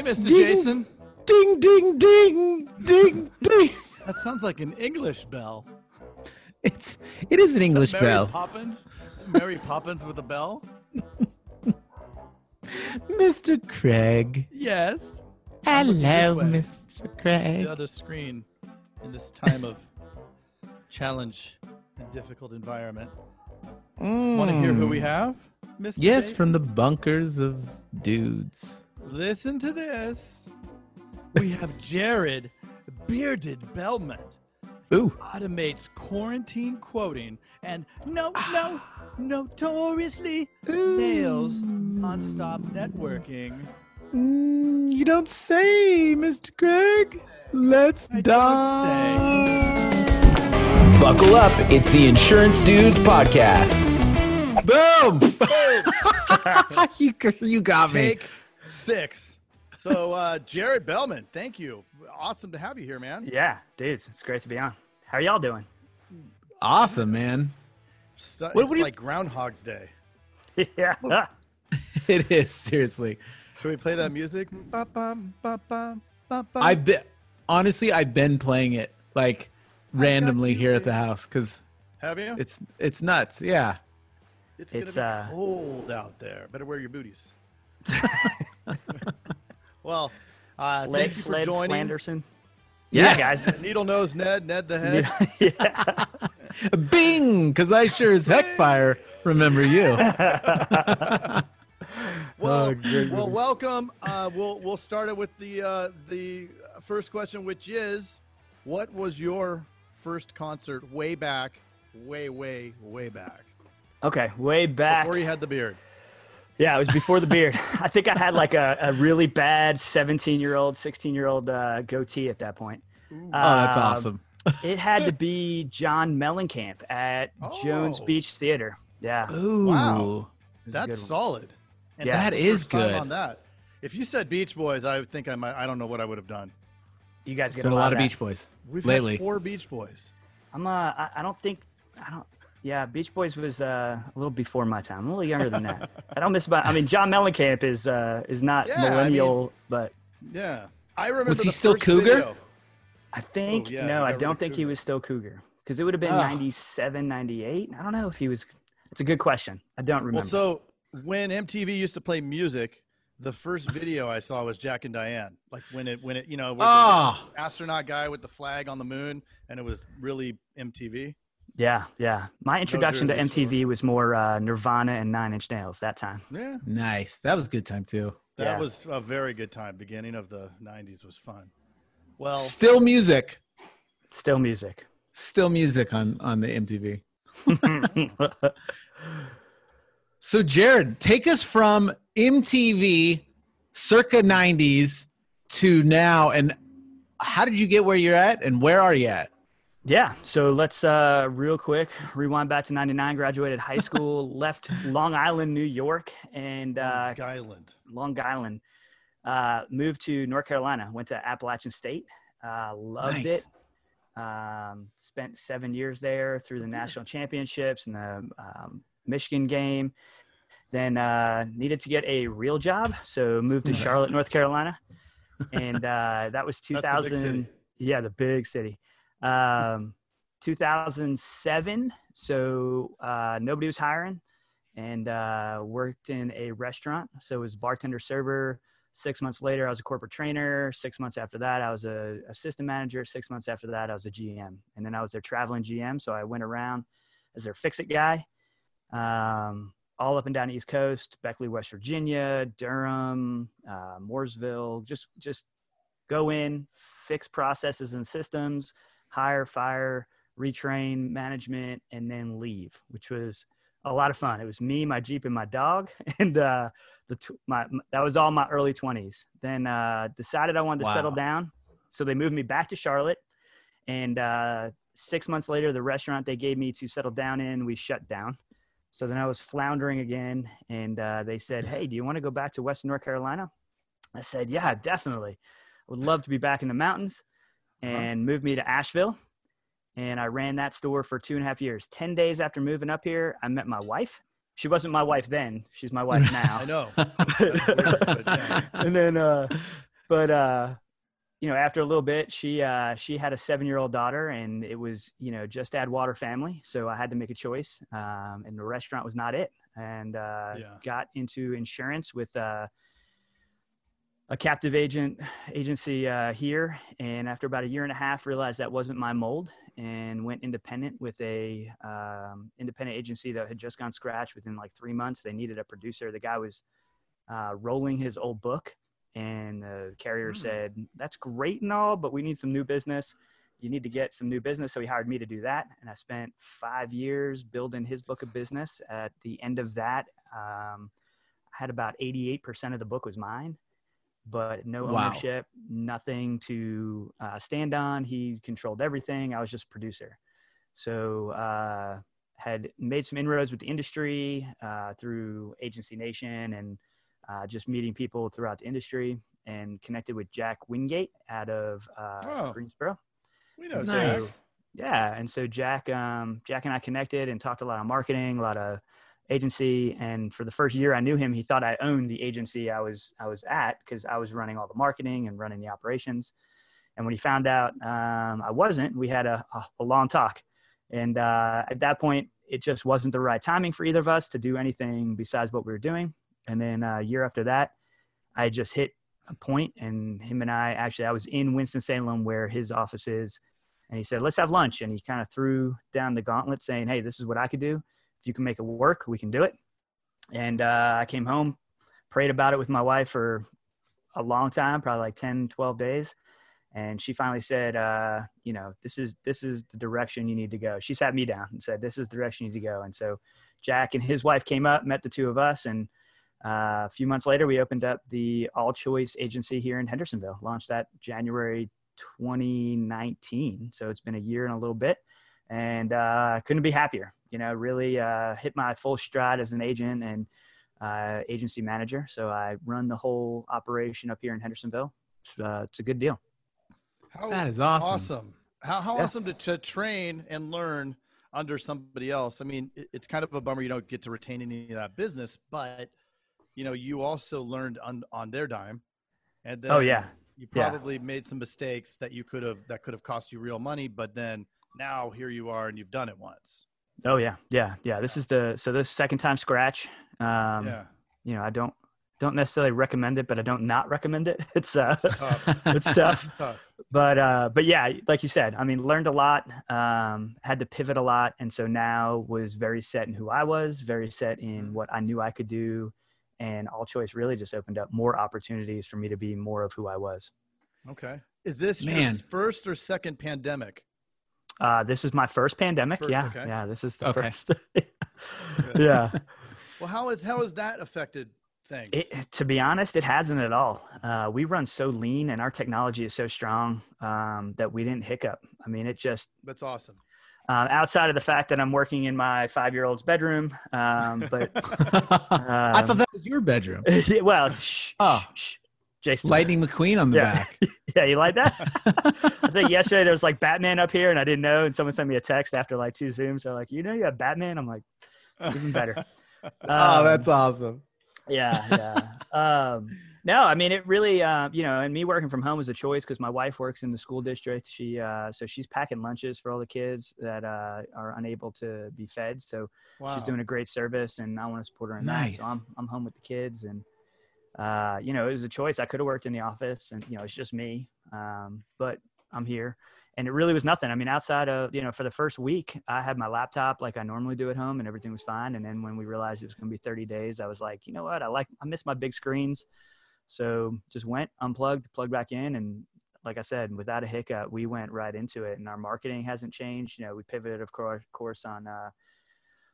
Hey, Mr. Ding. Jason. Ding, ding, ding, ding, ding. That sounds like an English bell. It's it is an English Mary bell. Poppins. Mary Poppins with a bell. Mr. Craig. Yes. Hello, Mr. Craig. The other screen in this time of challenge and difficult environment. Want to hear who we have, Mr. Mm. Yes, Jason? from the bunkers of dudes. Listen to this. We have Jared Bearded Bellmund. Ooh. Automates quarantine quoting and no, no, notoriously nails nonstop networking. Mm, you don't say, Mr. Craig. Let's I don't die. Buckle up. It's the Insurance Dudes Podcast. Boom! you, you got me. Take six. So, uh, Jared Bellmund, thank you. Awesome to have you here, man. Yeah, dudes, it's great to be on. How are y'all doing? Awesome, man. Stu- What- it's what do you- like Groundhog's Day. yeah. It is seriously. Should we play that music? I've been honestly, I've been playing it like randomly here at the house because have you? it's it's nuts. Yeah. It's, It's, gonna be uh, cold out there. Better wear your booties. well, uh, Fled, thank you for Fled joining. Flanderson. Yeah. guys. Needle nose Ned, Ned the head. yeah. Bing, because I sure as heck fire remember you. Well, Oh, well, welcome. Uh, we'll we'll start it with the uh, the first question, which is, what was your first concert way back, way way way back Okay, way back. before you had the beard? Yeah, it was before the beard. I think I had like a, a really bad 17 year old, 16 year old uh, goatee at that point. Oh, that's Um, awesome. It had to be John Mellencamp at Jones Oh. Beach Theater. Yeah. Ooh. wow. it was a That's solid. And Yeah. that's That the is first time good. On that, if you said Beach Boys, I would think I might. I don't know what I would have done. You guys get Been a lot of that. Beach Boys We've lately. had four Beach Boys. I'm uh, I, I don't think I don't. Yeah, Beach Boys was uh, a little before my time. I'm a little younger than that. I don't miss about. I mean, John Mellencamp is uh, is not Yeah, I mean- millennial, but Yeah, I remember. Was he still first Cougar? video. I think Oh, yeah, no, he I don't of think he was still Cougar because it would have been Ah. 97, 98. I don't know if he was. It's a good question. I don't remember. Well, so when MTV used to play music, the first video I saw was Jack and Diane. Like when it when it you know was Ah. astronaut guy with the flag on the moon, and it was really MTV. Yeah, yeah. My introduction to Jersey MTV was more uh, Nirvana and Nine Inch Nails that time. Yeah, Nice. That was a good time too. that Yeah. was a very good time. Beginning of the '90s was fun. Well, Still music. Still music. Still music on on the MTV. So Jared, take us from MTV circa 90s to now and how did you get where you're at and where are you at? Yeah, so let's uh, real quick rewind back to '99. Graduated high school, left Long Island, New York, and uh, Long Island. Long Island. Uh, moved to North Carolina. Went to Appalachian State. Uh, loved Nice. it. Um, spent seven years there through the national championships and the um, Michigan game. Then uh, needed to get a real job, so moved to Charlotte, North Carolina, and uh, that was That's the big 2000. yeah, the big city. Um, 2007. So uh, nobody was hiring, and uh, worked in a restaurant. So it was bartender server. Six months later, I was a corporate trainer. Six months after that, I was a assistant manager. Six months after that, I was a GM, and then I was their traveling GM. So I went around as their fix it guy, um, all up and down the East Coast, Beckley, West Virginia, Durham, uh, Mooresville. Just just go in, fix processes and systems, hire, fire, retrain, management, and then leave, which was a lot of fun. It was me, my Jeep, and my dog, and uh, the t- my that was all my early twenties. Then uh, decided I wanted to settle down, so they moved me back to Charlotte, and uh, six months later, the restaurant they gave me to settle down in, we shut down. So then I was floundering again, and uh, they said, "Hey, do you want to go back to Western North Carolina?" I said, "Yeah, definitely. I would love to be back in the mountains." And moved me to Asheville, and I ran that store for two and a half years. Ten days after moving up here, I met my wife. She wasn't my wife then; she's my wife now. I know. Weird, yeah. and then uh, but uh, you know, after a little bit, she uh, she had a seven year old daughter, and it was you know just add water family. So I had to make a choice, um, and the restaurant was not it. And uh, Yeah. got into insurance with uh, a captive agent agency uh, here, and after about a year and a half, realized that wasn't my mold, and went independent with a um, independent agency that had just gone scratch within like three months. They needed a producer. The guy was uh, rolling his old book, and the carrier Hmm. said, "That's great and all, but we need some new business. You need to get some new business." So he hired me to do that, and I spent five years building his book of business. At the end of that, um, I had about eighty-eight percent of the book was mine, but no Wow. ownership, nothing to uh, stand on. He controlled everything. I was just a producer. So uh, had made some inroads with the industry uh, through Agency Nation and uh, just meeting people throughout the industry and connected with Jack Wingate out of uh, Oh. Greensboro. We know Nice. Jack. Yeah, and so Jack, um, Jack and I connected and talked a lot of marketing, a lot of agency. And for the first year I knew him, he thought I owned the agency I was I was at because I was running all the marketing and running the operations. And when he found out um, I wasn't, we had a, a, long talk. And uh, at that point, it just wasn't the right timing for either of us to do anything besides what we were doing. And then uh, a year after that, I just hit a point, and him and I actually, I was in Winston Salem where his office is, and he said, "Let's have lunch." And he kind of threw down the gauntlet, saying, "Hey, this is what I could do. If you can make it work, we can do it." And uh, I came home, prayed about it with my wife for a long time, probably like 10, 12 days. And she finally said, uh, you know, this is this is the direction you need to go. She sat me down and said, "This is the direction you need to go." And so Jack and his wife came up, met the two of us, and uh, a few months later, we opened up the All Choice Agency here in Hendersonville. Launched that January 2019. So it's been a year and a little bit, and uh, couldn't be happier. You know, really uh, hit my full stride as an agent and uh, agency manager. So I run the whole operation up here in Hendersonville. It's, uh, it's a good deal. How That is awesome. awesome. How how Yeah. awesome to, to train and learn under somebody else. I mean, it, it's kind of a bummer you don't get to retain any of that business, but you know, you also learned on on their dime, and then Oh yeah, you yeah. probably made some mistakes that you could have that could have cost you real money, but then now here you are and you've done it once. Oh yeah, yeah, yeah. This is the so this second time scratch. Um, yeah, You know, I don't don't necessarily recommend it, but I don't not recommend it. It's uh, it's tough. it's tough. It's tough. but uh but yeah like you said i mean learned a lot um had to pivot a lot and so now was very set in who i was very set in what i knew i could do and all choice really just opened up more opportunities for me to be more of who i was Okay. Is this your first or second pandemic? Uh this is my first pandemic First, yeah okay. yeah this is the Okay. first yeah Well, how is how has that affected things? It, to be honest, it hasn't at all. Uh, we run so lean, and our technology is so strong um, that we didn't hiccup. I mean, it just That's awesome. uh, outside of the fact that I'm working in my five-year-old's bedroom, um, but I thought that was your bedroom. Well, shh, Oh. shh, shh. Jason. Lightning McQueen on the Yeah. back. Yeah, you like that? I think yesterday there was like Batman up here, and I didn't know. And someone sent me a text after like two zooms. They're like, "You know, you have Batman." I'm like, even better. oh, Um, that's awesome. yeah, yeah. Um, no, I mean it really, uh, you know, and me working from home was a choice because my wife works in the school district. She, uh, so she's packing lunches for all the kids that uh, are unable to be fed. So Wow. she's doing a great service, and I want to support her in that. So I'm I'm home with the kids, and uh, you know, it was a choice. I could have worked in the office, and you know, it's just me. Um, but I'm here, and it really was nothing. I mean, outside of you know, for the first week, I had my laptop like I normally do at home, and everything was fine. And then when we realized it was going to be 30 days, I was like, you know what? I like I miss my big screens, so just went unplugged, plugged back in, and like I said, without a hiccup, we went right into it. And our marketing hasn't changed. You know, we pivoted, of course, course on uh,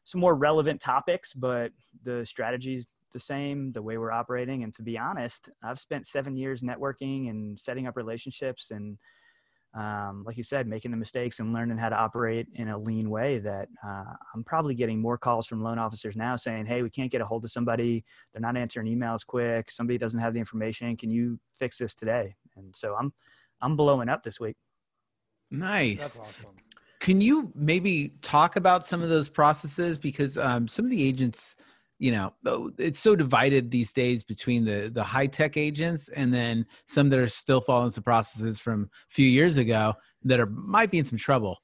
some more relevant topics, but the strategy's the same, the way we're operating. And to be honest, I've spent seven years networking and setting up relationships and um, like you said, making the mistakes and learning how to operate in a lean way that uh, I'm probably getting more calls from loan officers now saying, Hey, we can't get a hold of somebody. They're not answering emails quick. Somebody doesn't have the information. Can you fix this today? And so I'm, I'm blowing up this week. Nice. That's awesome. Can you maybe talk about some of those processes? Because um, some of the agents you know oh, it's so divided these days between the the high tech agents and then some that are still following some processes from a few years ago that are might be in some trouble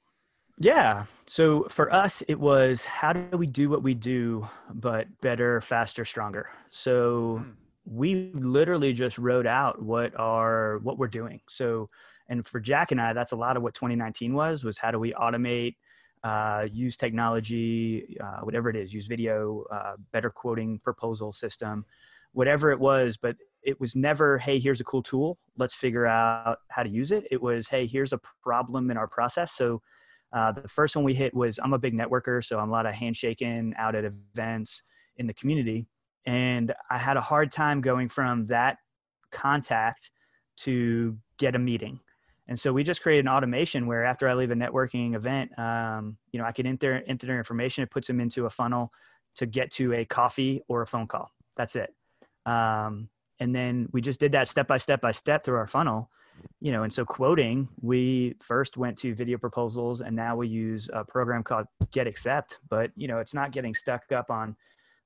Yeah. So for us, it was how do we do what we do, but better, faster, stronger. So hmm. we literally just wrote out what are what we're doing. So, and for Jack and I, that's a lot of what 2019 was. Was how do we automate, uh, use technology, uh, whatever it is, use video, uh, better quoting proposal system, whatever it was. But it was never, hey, here's a cool tool. Let's figure out how to use it. It was, hey, here's a problem in our process. So uh, the first one we hit was I'm a big networker, so I'm a lot of handshaking out at events in the community. And I had a hard time going from that contact to get a meeting. And so we just created an automation where after I leave a networking event, um, you know, I can enter, enter their information. It puts them into a funnel to get to a coffee or a phone call. That's it. Um, and then we just did that step by step by step through our funnel you know, and so quoting, we first went to video proposals and now we use a program called GetAccept. But, you know, it's not getting stuck up on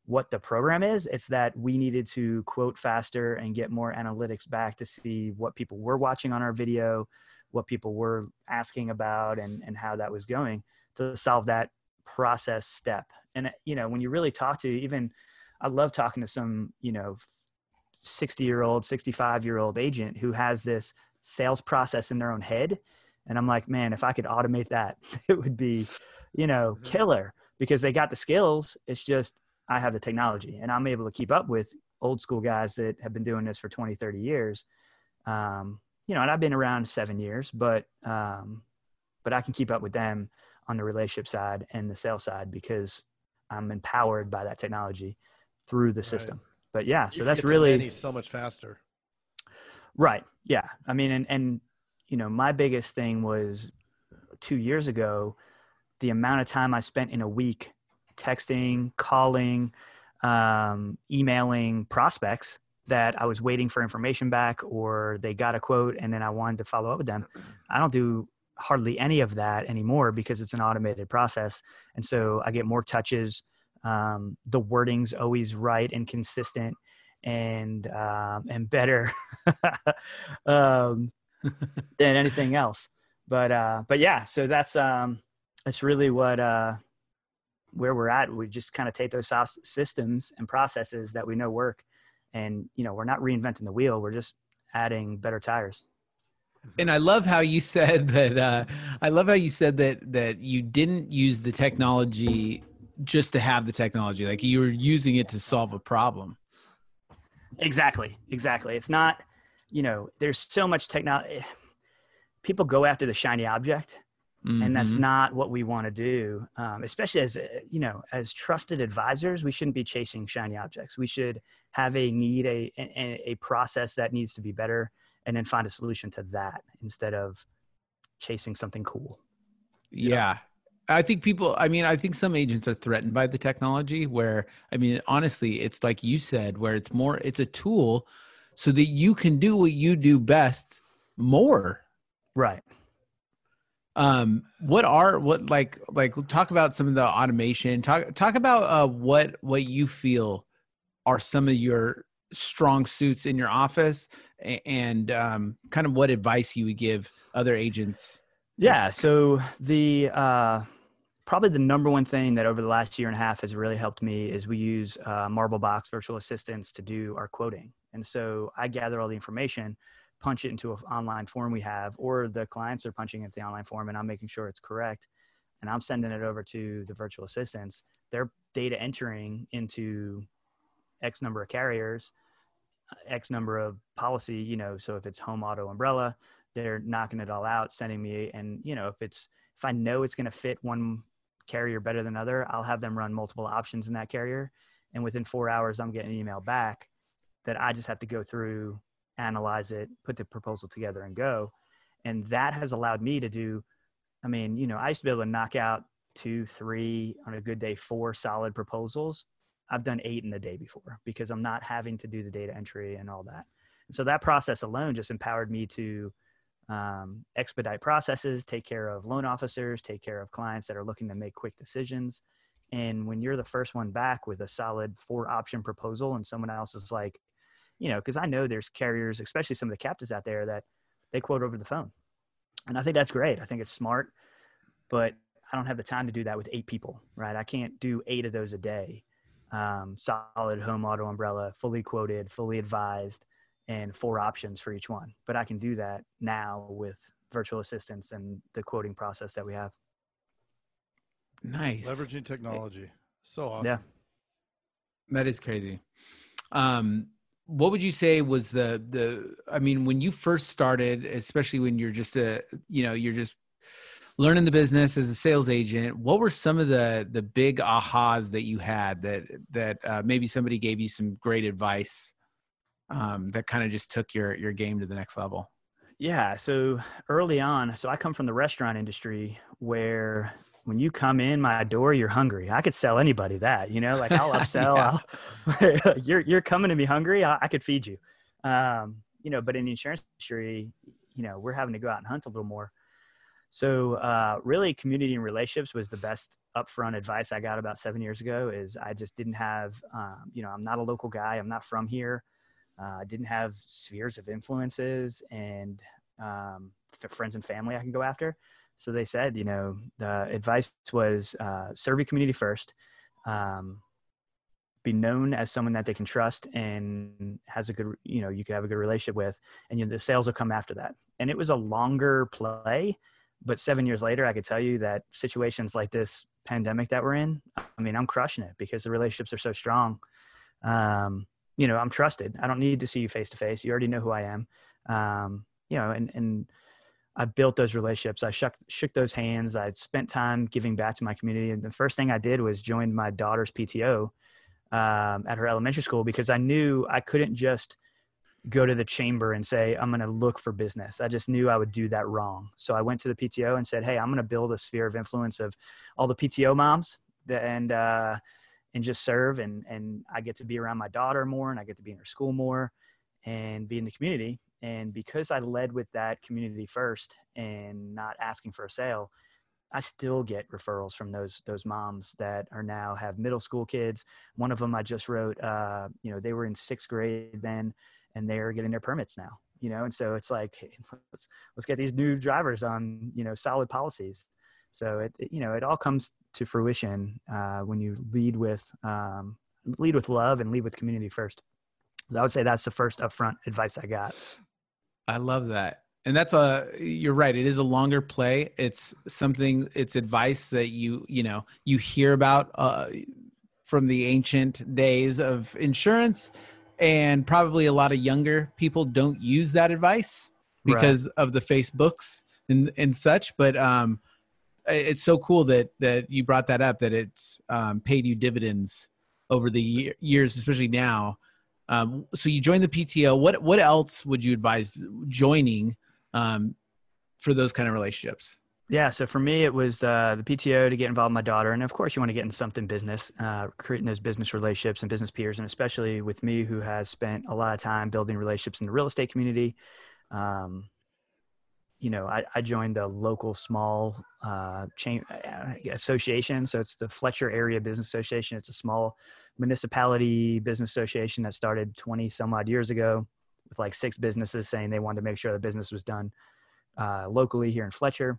what the program is. It's that we needed to quote faster and get more analytics back to see what people were watching on our video, what people were asking about, and, and how that was going to solve that process step. And, you know, when you really talk to even, I love talking to some, you know, 60 year old, 65 year old agent who has this sales process in their own head. And I'm like, man, if I could automate that, it would be, you know, mm-hmm. killer because they got the skills. It's just, I have the technology and I'm able to keep up with old school guys that have been doing this for 20, 30 years. Um, you know, and I've been around seven years, but, um, but I can keep up with them on the relationship side and the sales side because I'm empowered by that technology through the system. But yeah, so You that's really so much faster. Right. Yeah. I mean, and, and, you know, my biggest thing was two years ago, the amount of time I spent in a week texting, calling, um, emailing prospects that I was waiting for information back or they got a quote and then I wanted to follow up with them. I don't do hardly any of that anymore because it's an automated process. And so I get more touches. Um, the wording's always right and consistent and um, and better um, than anything else. But uh, but yeah, so that's um, that's really what uh, where we're at. We just kind of take those systems and processes that we know work, and you know we're not reinventing the wheel. We're just adding better tires. and i love how you said that uh, i love how you said that that you didn't use the technology just to have the technology like you were using it to solve a problem Exactly, exactly. It's not, you know, there's so much technology. People go after the shiny object, and that's Mhm. not what we want to do. Um, especially as uh, you know, as trusted advisors, we shouldn't be chasing shiny objects. We should have a need, a a, a process that needs to be better, and then find a solution to that instead of chasing something cool. Yeah. I think people, I mean, I think some agents are threatened by the technology where, I mean, honestly, it's like you said, where it's more, it's a tool so that you can do what you do best more. Right. Um, what are, what like, like talk about some of the automation, talk, talk about, uh, what, what you feel are some of your strong suits in your office and, um, kind of what advice you would give other agents. Yeah. So the uh, probably the number one thing that over the last year and a half has really helped me is we use uh, Marble Box virtual assistants to do our quoting. And so I gather all the information, punch it into an online form we have, or the clients are punching into the online form, and I'm making sure it's correct. And I'm sending it over to the virtual assistants. They're data entering into X number of carriers, uh, X number of policy, you know, so if it's home auto umbrella, they're knocking it all out, sending me, and you know, if it's if I know it's going to fit one carrier better than other, I'll have them run multiple options in that carrier, and within four hours, I'm getting an email back that I just have to go through, analyze it, put the proposal together, and go, and that has allowed me to do. I mean, you know, I used to be able to knock out two, three on a good day, four solid proposals. I've done eight in the day before because I'm not having to do the data entry and all that. So that process alone just empowered me to um, expedite processes, take care of loan officers, take care of clients that are looking to make quick decisions, And when you're the first one back with a solid four option proposal and someone else is like, you know, because I know there's carriers, especially some of the captives out there that they quote over the phone. And I think that's great. I think it's smart, but I don't have the time to do that with eight people, right? I can't do eight of those a day. Um, solid home auto umbrella, fully quoted, fully advised, and four options for each one. But I can do that now with virtual assistants and the quoting process that we have. Nice. Leveraging technology. So awesome. Yeah. That is crazy. Um, what would you say was the the? I mean, when you first started, especially when you're just a, you know, you're just learning the business as a sales agent. What were some of the the big ahas that you had that that uh, maybe somebody gave you some great advice um, that kind of just took your your game to the next level? Yeah. So early on, so I come from the restaurant industry where when you come in my door, you're hungry. I could sell anybody that, you know, like I'll upsell. I'll, you're you're coming to me hungry. I, I could feed you, um, you know. But in the insurance industry, you know, we're having to go out and hunt a little more. So uh, really, community and relationships was the best upfront advice I got about seven years ago. Is I just didn't have, um, you know, I'm not a local guy. I'm not from here. Uh, I didn't have spheres of influences and um, friends and family I can go after. So they said, you know, the advice was uh, serve your community first, um, be known as someone that they can trust and has a good, you know, you can have a good relationship with, and you know, the sales will come after that. And it was a longer play, but seven years later, I could tell you that situations like this pandemic that we're in, I mean, I'm crushing it because the relationships are so strong. Um, you know, I'm trusted. I don't need to see you face to face. You already know who I am. Um, you know, and and I built those relationships. I shook, shook those hands. I spent time giving back to my community. And the first thing I did was join my daughter's PTO um, at her elementary school because I knew I couldn't just go to the chamber and say, I'm going to look for business. I just knew I would do that wrong. So I went to the PTO and said, Hey, I'm going to build a sphere of influence of all the PTO moms and, uh, and just serve. And, and I get to be around my daughter more and I get to be in her school more and be in the community. And because I led with that community first and not asking for a sale, I still get referrals from those those moms that are now have middle school kids. One of them I just wrote, uh, you know, they were in sixth grade then, and they're getting their permits now. You know, and so it's like let's let's get these new drivers on you know solid policies. So it, it you know it all comes to fruition uh, when you lead with um, lead with love and lead with community first. I would say that's the first upfront advice I got. I love that. And that's a you're right. It is a longer play. It's something it's advice that you, you know, you hear about uh from the ancient days of insurance and probably a lot of younger people don't use that advice because right. of the Facebooks and and such, but um it's so cool that that you brought that up that it's um, paid you dividends over the year, years especially now um, so you joined the PTO. What what else would you advise joining um, for those kind of relationships? Yeah, so for me, it was uh, the PTO to get involved with my daughter, and of course, you want to get in something business, uh, creating those business relationships and business peers, and especially with me, who has spent a lot of time building relationships in the real estate community. Um, you know, I, I, joined a local small uh, chain uh, association, so it's the Fletcher Area Business Association. It's a small municipality business association that started 20 some odd years ago with like six businesses saying they wanted to make sure the business was done uh, locally here in Fletcher.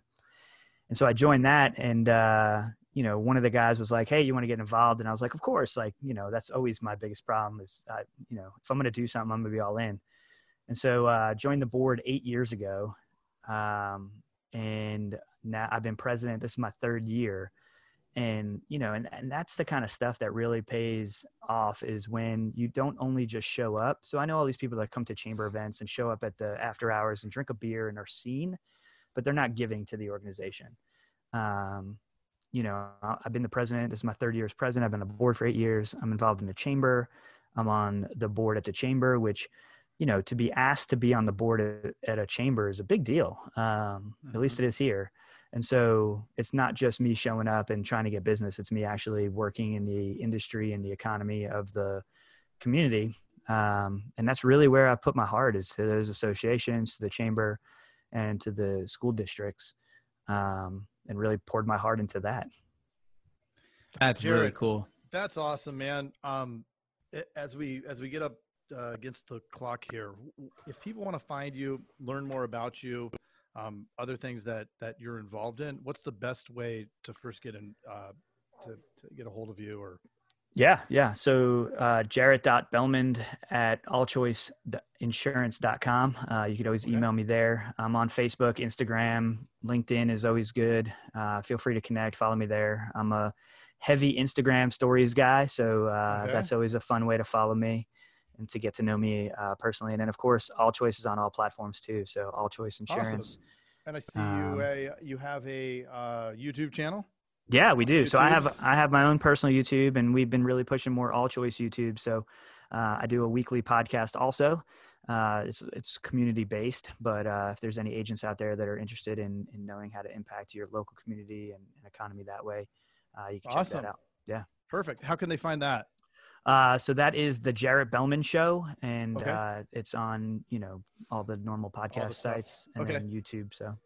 And so I joined that and, uh, you know, one of the guys was like, Hey, you want to get involved? And I was like, of course, like, you know, that's always my biggest problem is, uh, you know, if I'm going to do something, I'm gonna be all in. And so, uh, joined the board eight years ago. Um, and now I've been president. This is my third year. And you know and, and that's the kind of stuff that really pays off is when you don't only just show up. So i know all these people that come to chamber events and show up at the after hours and drink a beer and are seen but they're not giving to the organization. Um, you know i've been the president. This is my third year as president. I've been on the board for eight years. I'm involved in the chamber. I'm on the board at the chamber which you know to be asked to be on the board at, at a chamber is a big deal um, mm-hmm. at least it is here and so it's not just me showing up and trying to get business. It's me actually working in the industry and the economy of the community. Um, and that's really where I put my heart is to those associations, to the chamber and to the school districts. Um, and really poured my heart into that. That's really cool. That's awesome, man. Um, as we as we get up uh, against the clock here, if people want to find you, learn more about you, um, other things that that you're involved in, what's the best way to first get in uh, to, to get a hold of you? Or Yeah, yeah. So uh, jared.bellmund at allchoiceinsurance.com. Uh, you could always Okay. email me there. I'm on Facebook, Instagram, LinkedIn is always good. Uh, feel free to connect, follow me there. I'm a heavy Instagram stories guy, so uh, Okay. that's always a fun way to follow me and to get to know me uh, personally. And then, of course, All Choice is on all platforms too. So All Choice Insurance. and I see Um, you a you have a uh, YouTube channel. Yeah, we do. So I have I have my own personal YouTube, and we've been really pushing more all choice YouTube. So uh, I do a weekly podcast also. Uh, it's it's community based, but uh, if there's any agents out there that are interested in in knowing how to impact your local community and, and economy that way, uh, you can Awesome. check that out. Yeah. Perfect. How can they find that? Uh, so that is the Jared Bellmund Show, and Okay. uh, it's on you know all the normal podcast stuff. sites and Okay. then YouTube. So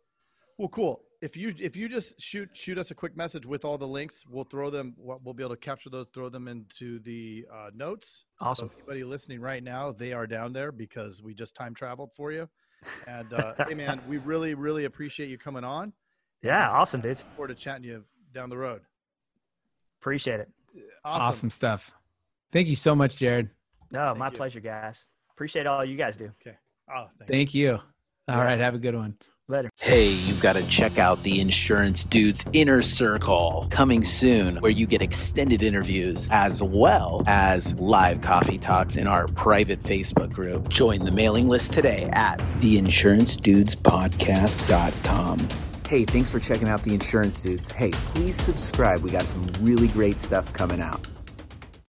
Well, cool. If you if you just shoot shoot us a quick message with all the links, we'll throw them. We'll we'll be able to capture those, throw them into the uh, notes. Awesome. So anybody listening right now, they are down there because we just time traveled for you. And uh, hey, man, we really really appreciate you coming on. yeah, awesome, dude. Look forward to chatting you down the road. Appreciate it. Awesome. stuff. Thank you so much, Jared. No, Thank my you. pleasure, guys. Appreciate all you guys do. Okay. Oh, thank you. You. All right. Have a good one. Later. Hey, you've got to check out the Insurance Dudes Inner Circle coming soon, where you get extended interviews as well as live coffee talks in our private Facebook group. Join the mailing list today at theinsurancedudespodcast.com. Hey, thanks for checking out the Insurance Dudes. Hey, please subscribe. We got some really great stuff coming out.